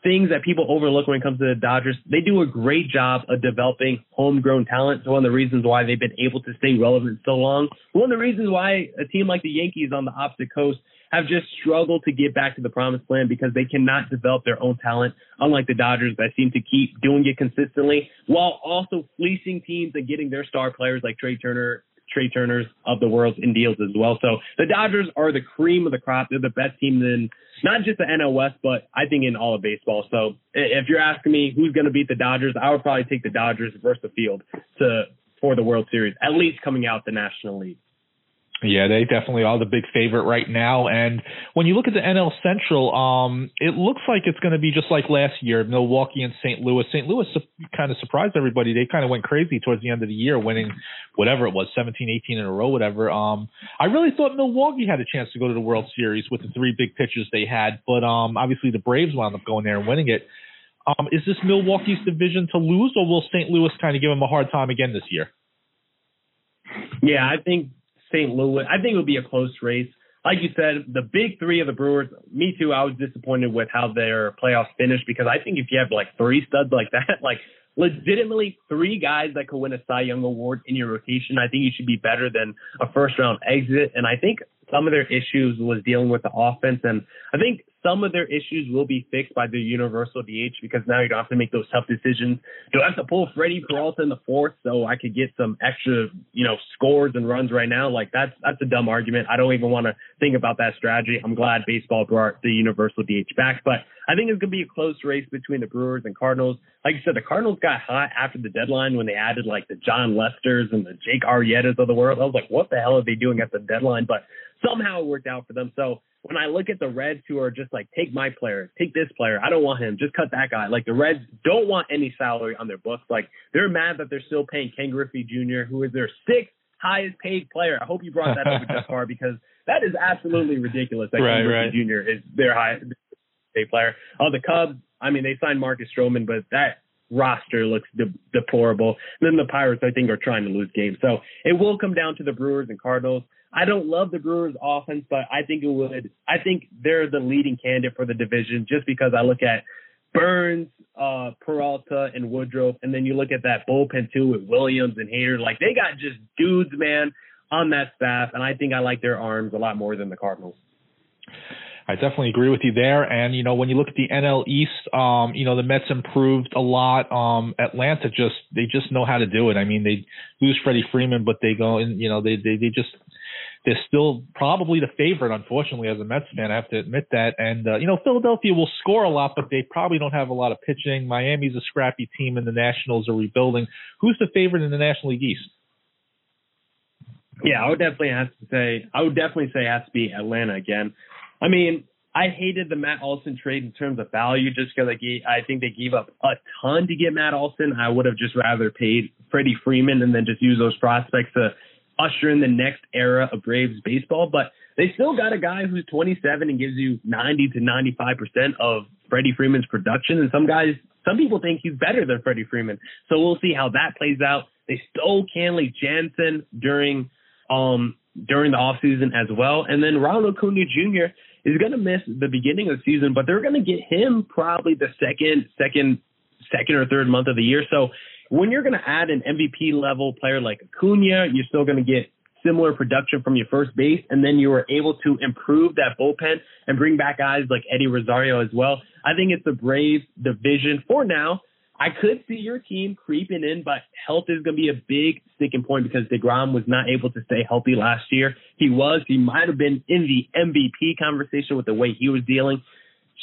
things that people overlook when it comes to the Dodgers. They do a great job of developing homegrown talent. It's one of the reasons why they've been able to stay relevant so long. One of the reasons why a team like the Yankees on the opposite coast have just struggled to get back to the promised land because they cannot develop their own talent, unlike the Dodgers that seem to keep doing it consistently while also fleecing teams and getting their star players like Trea Turner Trea Turners of the world in deals as well. So the Dodgers are the cream of the crop. They're the best team in not just the NL West, but I think in all of baseball. So if you're asking me who's going to beat the Dodgers, I would probably take the Dodgers versus the field to for the World Series, at least coming out the National League. Yeah, they definitely are the big favorite right now. And when you look at the NL Central, um, it looks like it's going to be just like last year, Milwaukee and St. Louis. St. Louis kind of surprised everybody. They kind of went crazy towards the end of the year, winning whatever it was, 17, 18 in a row, whatever. Um, I really thought Milwaukee had a chance to go to the World Series with the three big pitchers they had, but um, obviously the Braves wound up going there and winning it. Um, is this Milwaukee's division to lose, or will St. Louis kind of give them a hard time again this year? Yeah, I think St. Louis. I think it would be a close race. Like you said, the big three of the Brewers, me too, I was disappointed with how their playoffs finished because I think if you have like three studs like that, (laughs) like legitimately three guys that could win a Cy Young award in your rotation, I think you should be better than a first round exit. And I think some of their issues was dealing with the offense. And I think some of their issues will be fixed by the universal DH because now you don't have to make those tough decisions. Do I have to pull Freddie Peralta in the fourth so I could get some extra, you know, scores and runs right now? Like that's that's a dumb argument. I don't even want to think about that strategy. I'm glad baseball brought the universal DH back, but I think it's gonna be a close race between the Brewers and Cardinals. Like you said, the Cardinals got hot after the deadline when they added like the Jon Lesters and the Jake Arrietas of the world. I was like, what the hell are they doing at the deadline? But somehow it worked out for them. So when I look at the Reds who are just like, take my player, take this player, I don't want him, just cut that guy. Like the Reds don't want any salary on their books. Like they're mad that they're still paying Ken Griffey Jr., who is their sixth highest paid player. I hope you brought that up with Jeff (laughs) Carr because that is absolutely ridiculous that right, Ken Griffey right. Jr. is their highest paid player. Oh, the Cubs, I mean, they signed Marcus Stroman, but that roster looks de- deplorable. And then the Pirates, I think, are trying to lose games. So it will come down to the Brewers and Cardinals. I don't love the Brewers offense, but I think it would. I think they're the leading candidate for the division just because I look at Burnes, uh, Peralta, and Woodruff, and then you look at that bullpen too with Williams and Hader. Like they got just dudes, man, on that staff, and I think I like their arms a lot more than the Cardinals. I definitely agree with you there. And you know, when you look at the NL East, um, you know, the Mets improved a lot. Um, Atlanta just they just know how to do it. I mean, they lose Freddie Freeman, but they go and you know they they they just they're still probably the favorite, unfortunately, as a Mets fan. I have to admit that. And, uh, you know, Philadelphia will score a lot, but they probably don't have a lot of pitching. Miami's a scrappy team, and the Nationals are rebuilding. Who's the favorite in the National League East? Yeah, I would definitely have to say, I would definitely say it has to be Atlanta again. I mean, I hated the Matt Olson trade in terms of value just because I, I think they gave up a ton to get Matt Olson. I would have just rather paid Freddie Freeman and then just use those prospects to usher in the next era of Braves baseball. But they still got a guy who's 27 and gives you 90 to 95 percent of Freddie Freeman's production, and some guys, some people think he's better than Freddie Freeman. So we'll see how that plays out. They stole Kenley Jansen during um during the offseason as well, and then Ronald Acuna Jr. is going to miss the beginning of the season, but they're going to get him probably the second second second or third month of the year. So when you're going to add an MVP level player like Acuna, you're still going to get similar production from your first base, and then you were able to improve that bullpen and bring back guys like Eddie Rosario as well. I think it's the Braves division for now. I could see your team creeping in, but health is going to be a big sticking point because DeGrom was not able to stay healthy last year. He was. He might have been in the MVP conversation with the way he was dealing.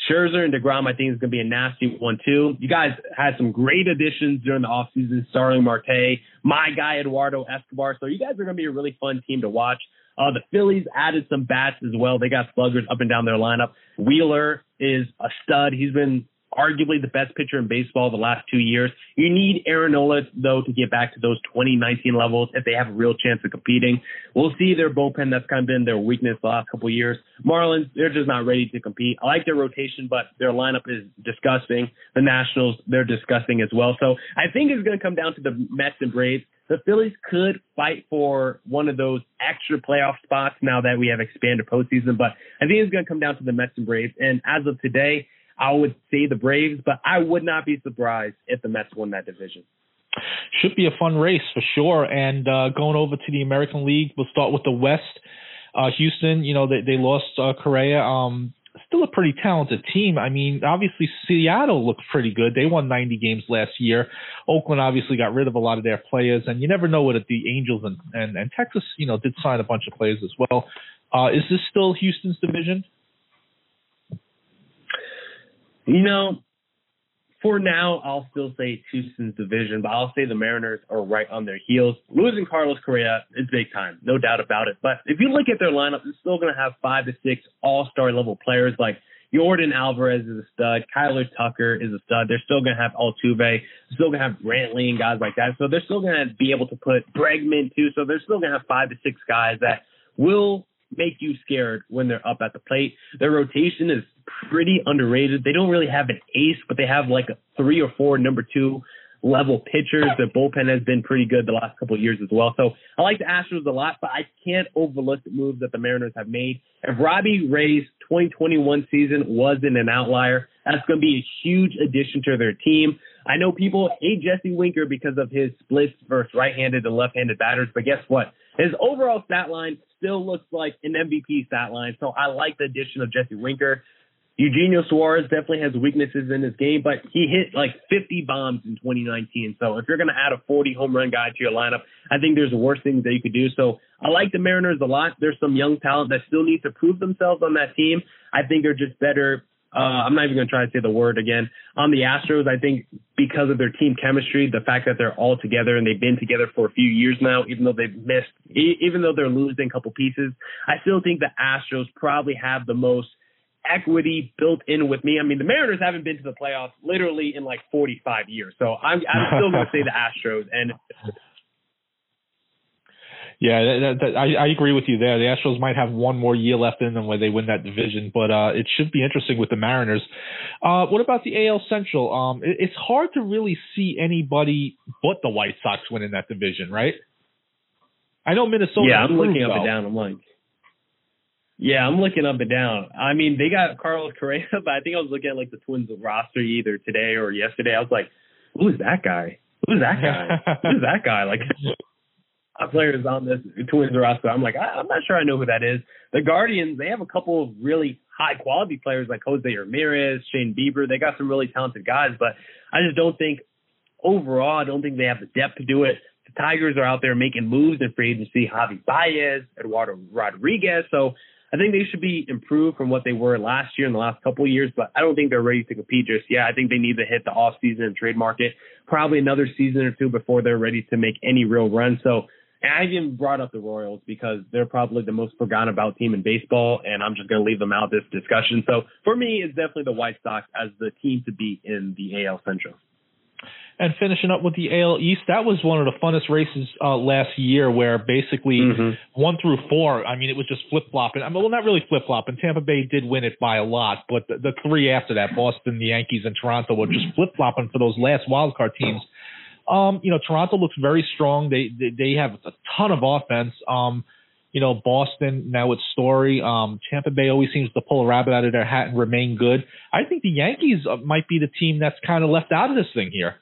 Scherzer and DeGrom, I think, is going to be a nasty one, too. You guys had some great additions during the offseason, Starling Marte, my guy, Eduardo Escobar. So you guys are going to be a really fun team to watch. Uh, the Phillies added some bats as well. They got sluggers up and down their lineup. Wheeler is a stud. He's been arguably the best pitcher in baseball the last two years. You need Aaron Nola, though, to get back to those 2019 levels if they have a real chance of competing. We'll see their bullpen. That's kind of been their weakness the last couple of years. Marlins, they're just not ready to compete. I like their rotation, but their lineup is disgusting. The Nationals, they're disgusting as well. So I think it's going to come down to the Mets and Braves. The Phillies could fight for one of those extra playoff spots now that we have expanded postseason, but I think it's going to come down to the Mets and Braves. And as of today, I would say the Braves, but I would not be surprised if the Mets won that division. Should be a fun race for sure. And uh, going over to the American League, we'll start with the West. Uh, Houston, you know, they, they lost uh, Correa. Um, still a pretty talented team. I mean, obviously Seattle looked pretty good. They won 90 games last year. Oakland obviously got rid of a lot of their players, and you never know what the Angels and, and, and Texas, you know, did sign a bunch of players as well. Uh, is this still Houston's division? You know, for now, I'll still say Houston's division, but I'll say the Mariners are right on their heels. Losing Carlos Correa is big time, no doubt about it. But if you look at their lineup, it's still going to have five to six all-star level players like Yordan Alvarez is a stud. Kyler Tucker is a stud. They're still going to have Altuve. They're still going to have Brantley and guys like that. So they're still going to be able to put Bregman too. So they're still going to have five to six guys that will make you scared when they're up at the plate. Their rotation is pretty underrated. They don't really have an ace, but they have like a three or four number two level pitchers. Their bullpen has been pretty good the last couple of years as well. So I like the Astros a lot, but I can't overlook the moves that the Mariners have made. If Robbie Ray's 2021 season wasn't an outlier, that's going to be a huge addition to their team. I know people hate Jesse Winker because of his splits versus right-handed and left-handed batters, but guess what? His overall stat line still looks like an MVP stat line. So I like the addition of Jesse Winker. Eugenio Suarez definitely has weaknesses in his game, but he hit like 50 bombs in 2019. So if you're going to add a 40 home run guy to your lineup, I think there's worse things that you could do. So I like the Mariners a lot. There's some young talent that still needs to prove themselves on that team. I think they're just better uh, I'm not even going to try to say the word again. On the Astros, I think because of their team chemistry, the fact that they're all together and they've been together for a few years now, even though they've missed, even though they're losing a couple pieces, I still think the Astros probably have the most equity built in with me. I mean, the Mariners haven't been to the playoffs literally in like 45 years, so I'm, I'm still going to say the Astros. And yeah, that, that, I, I agree with you there. The Astros might have one more year left in them where they win that division, but uh, it should be interesting with the Mariners. Uh, what about the AL Central? Um, it, it's hard to really see anybody but the White Sox winning that division, right? I know Minnesota. Yeah, I'm looking up and down. I'm like, yeah, I'm looking up and down. I mean, they got Carlos Correa, (laughs) but I think I was looking at like the Twins roster either today or yesterday. I was like, who is that guy? Who's that guy? Who's that guy? Like, players on this Twins roster. I'm like, I, I'm not sure I know who that is. The Guardians, they have a couple of really high quality players like Jose Ramirez, Shane Bieber. They got some really talented guys, but I just don't think overall, I don't think they have the depth to do it. The Tigers are out there making moves in free agency. Javi Baez, Eduardo Rodriguez. So I think they should be improved from what they were last year and the last couple of years, but I don't think they're ready to compete just yet. I think they need to hit the off season and trade market probably another season or two before they're ready to make any real run. So and I even brought up the Royals because they're probably the most forgotten about team in baseball, and I'm just going to leave them out this discussion. So for me, it's definitely the White Sox as the team to beat in the AL Central. And finishing up with the AL East, that was one of the funnest races uh, last year, where basically mm-hmm. one through four, I mean, it was just flip flopping. I mean, well, not really flip flopping. Tampa Bay did win it by a lot, but the, the three after that, Boston, the Yankees, and Toronto, were just flip flopping for those last wild card teams. Um, you know, Toronto looks very strong. They they, they have a ton of offense. Um, you know, Boston now with Story. Um, Tampa Bay always seems to pull a rabbit out of their hat and remain good. I think the Yankees uh, might be the team that's kind of left out of this thing here.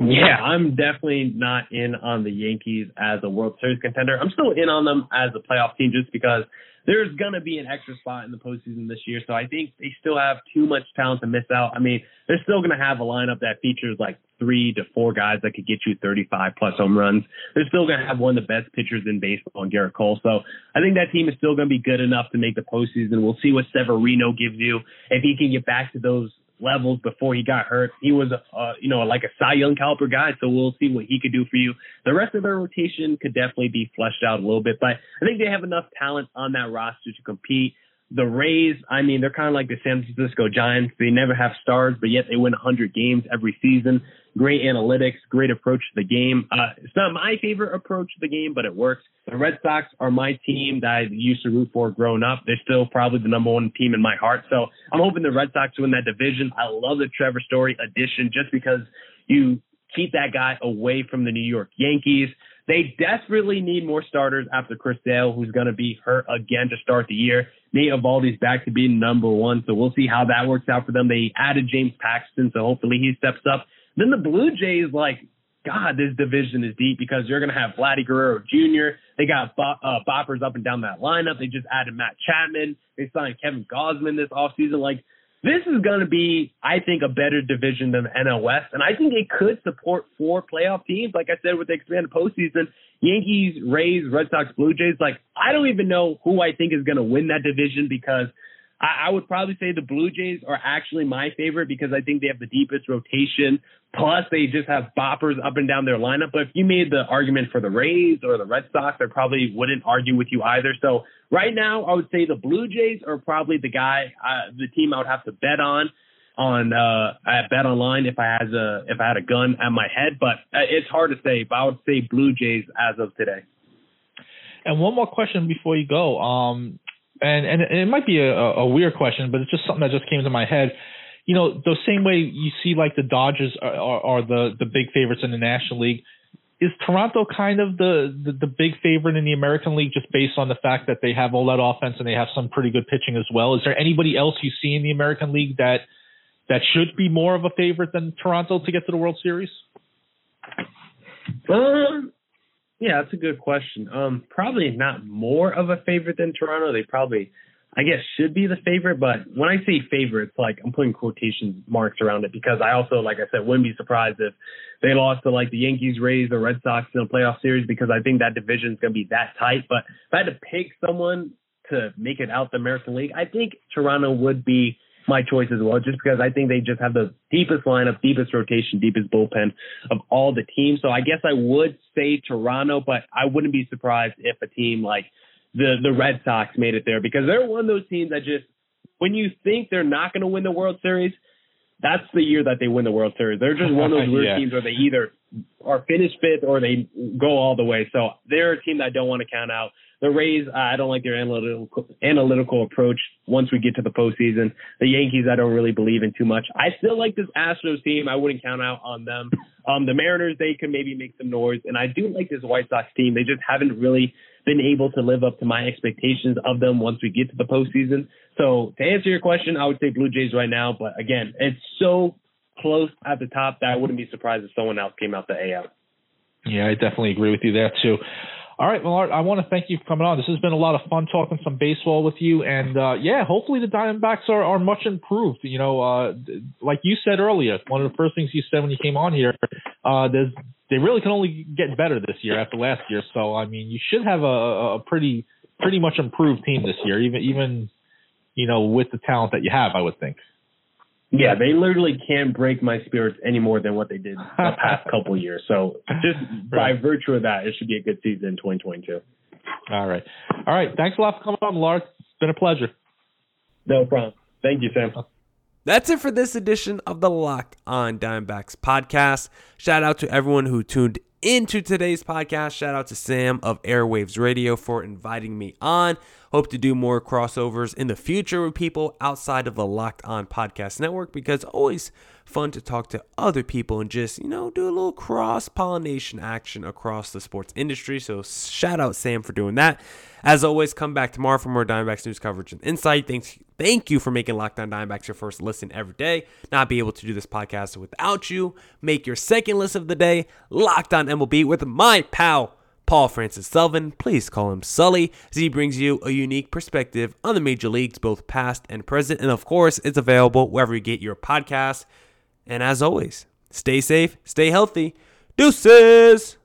Yeah, I'm definitely not in on the Yankees as a World Series contender. I'm still in on them as a playoff team just because there's going to be an extra spot in the postseason this year. So I think they still have too much talent to miss out. I mean, they're still going to have a lineup that features like three to four guys that could get you 35 plus home runs. They're still going to have one of the best pitchers in baseball in Gerrit Cole. So I think that team is still going to be good enough to make the postseason. We'll see what Severino gives you. If he can get back to those levels before he got hurt. He was, uh, you know, like a Cy Young caliber guy, so we'll see what he could do for you. The rest of their rotation could definitely be fleshed out a little bit, but I think they have enough talent on that roster to compete. the Rays, I mean, they're kind of like the San Francisco Giants. They never have stars, but yet they win 100 games every season. Great analytics, great approach to the game. Uh, it's not my favorite approach to the game, but it works. The Red Sox are my team that I used to root for growing up. They're still probably the number one team in my heart. So I'm hoping the Red Sox win that division. I love the Trevor Story addition just because you keep that guy away from the New York Yankees. They desperately need more starters after Chris Sale, who's going to be hurt again to start the year. Nate Eovaldi's back to being number one, so we'll see how that works out for them. They added James Paxton, so hopefully he steps up. Then the Blue Jays, like, God, this division is deep because you're going to have Vladdy Guerrero Jr. They got bo- uh, boppers up and down that lineup. They just added Matt Chapman. They signed Kevin Gausman this offseason. Like, this is going to be, I think, a better division than the NL West, and I think it could support four playoff teams. Like I said, with the expanded postseason, Yankees, Rays, Red Sox, Blue Jays. Like I don't even know who I think is going to win that division because I, I would probably say the Blue Jays are actually my favorite because I think they have the deepest rotation. Plus, they just have boppers up and down their lineup. But if you made the argument for the Rays or the Red Sox, I probably wouldn't argue with you either. So right now, I would say the Blue Jays are probably the guy, uh, the team I would have to bet on on uh at Bet Online if I had a if I had a gun at my head, but uh, it's hard to say. But I would say Blue Jays as of today. And one more question before you go. Um, and and it might be a, a weird question, but it's just something that just came to my head. You know, the same way you see like the Dodgers are, are, are the the big favorites in the National League. Is Toronto kind of the, the the big favorite in the American League just based on the fact that they have all that offense and they have some pretty good pitching as well? Is there anybody else you see in the American League that that should be more of a favorite than Toronto to get to the World Series? Um, yeah, that's a good question. Um, probably not more of a favorite than Toronto. They probably, I guess, should be the favorite. But when I say favorite, like I'm putting quotation marks around it because I also, like I said, wouldn't be surprised if they lost to like the Yankees, Rays, or Red Sox in a playoff series because I think that division is going to be that tight. But if I had to pick someone to make it out the American League, I think Toronto would be my choice as well, just because I think they just have the deepest lineup, deepest rotation, deepest bullpen of all the teams. So I guess I would say Toronto, but I wouldn't be surprised if a team like the the Red Sox made it there because they're one of those teams that just when you think they're not going to win the World Series, that's the year that they win the World Series. They're just one of those (laughs) weird Yeah. teams where they either are finished fifth or they go all the way. So they're a team that I don't want to count out. The Rays, I don't like their analytical analytical approach once we get to the postseason. The Yankees, I don't really believe in too much. I still like this Astros team. I wouldn't count out on them. Um, the Mariners, they can maybe make some noise, and I do like this White Sox team. They just haven't really been able to live up to my expectations of them once we get to the postseason. So to answer your question, I would say Blue Jays right now. But again, it's so close at the top that I wouldn't be surprised if someone else came out the AL. Yeah, I definitely agree with you there too. All right, well, Art, I want to thank you for coming on. This has been a lot of fun talking some baseball with you, and uh, yeah, hopefully the Diamondbacks are, are much improved. You know, uh, like you said earlier, one of the first things you said when you came on here, uh, they really can only get better this year after last year. So I mean, you should have a, a pretty pretty much improved team this year, even even you know with the talent that you have. I would think. Yeah, they literally can't break my spirits any more than what they did the (laughs) past couple of years. So just by virtue of that, it should be a good season in 2022. All right, all right. Thanks a lot for coming on, Lars. It's been a pleasure. No problem. Thank you, Sam. That's it for this edition of the Locked On Diamondbacks podcast. Shout out to everyone who tuned into today's podcast. Shout out to Sam of Airwaves Radio for inviting me on. Hope to do more crossovers in the future with people outside of the Locked On Podcast Network because always fun to talk to other people and just, you know, do a little cross pollination action across the sports industry. So shout out Sam for doing that. As always, come back tomorrow for more Diamondbacks news coverage and insight. Thanks, thank you for making Locked On Diamondbacks your first listen every day. Not be able to do this podcast without you. Make your second listen of the day Locked On MLB with my pal Paul Francis Sullivan. Please call him Sully, as he brings you a unique perspective on the major leagues, both past and present. And of course, it's available wherever you get your podcast. And as always, stay safe, stay healthy. Deuces!